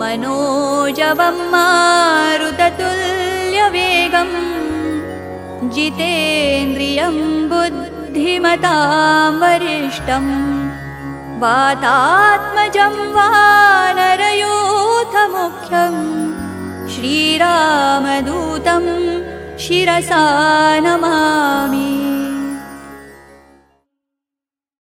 मनोजवं मारुततुल्यवेगम् जितेन्द्रियं बुद्धिमतां वरिष्ठम् वातात्मजं वानरयूथमुख्यम् श्रीरामदूतं शिरसा श्रीरामदूतं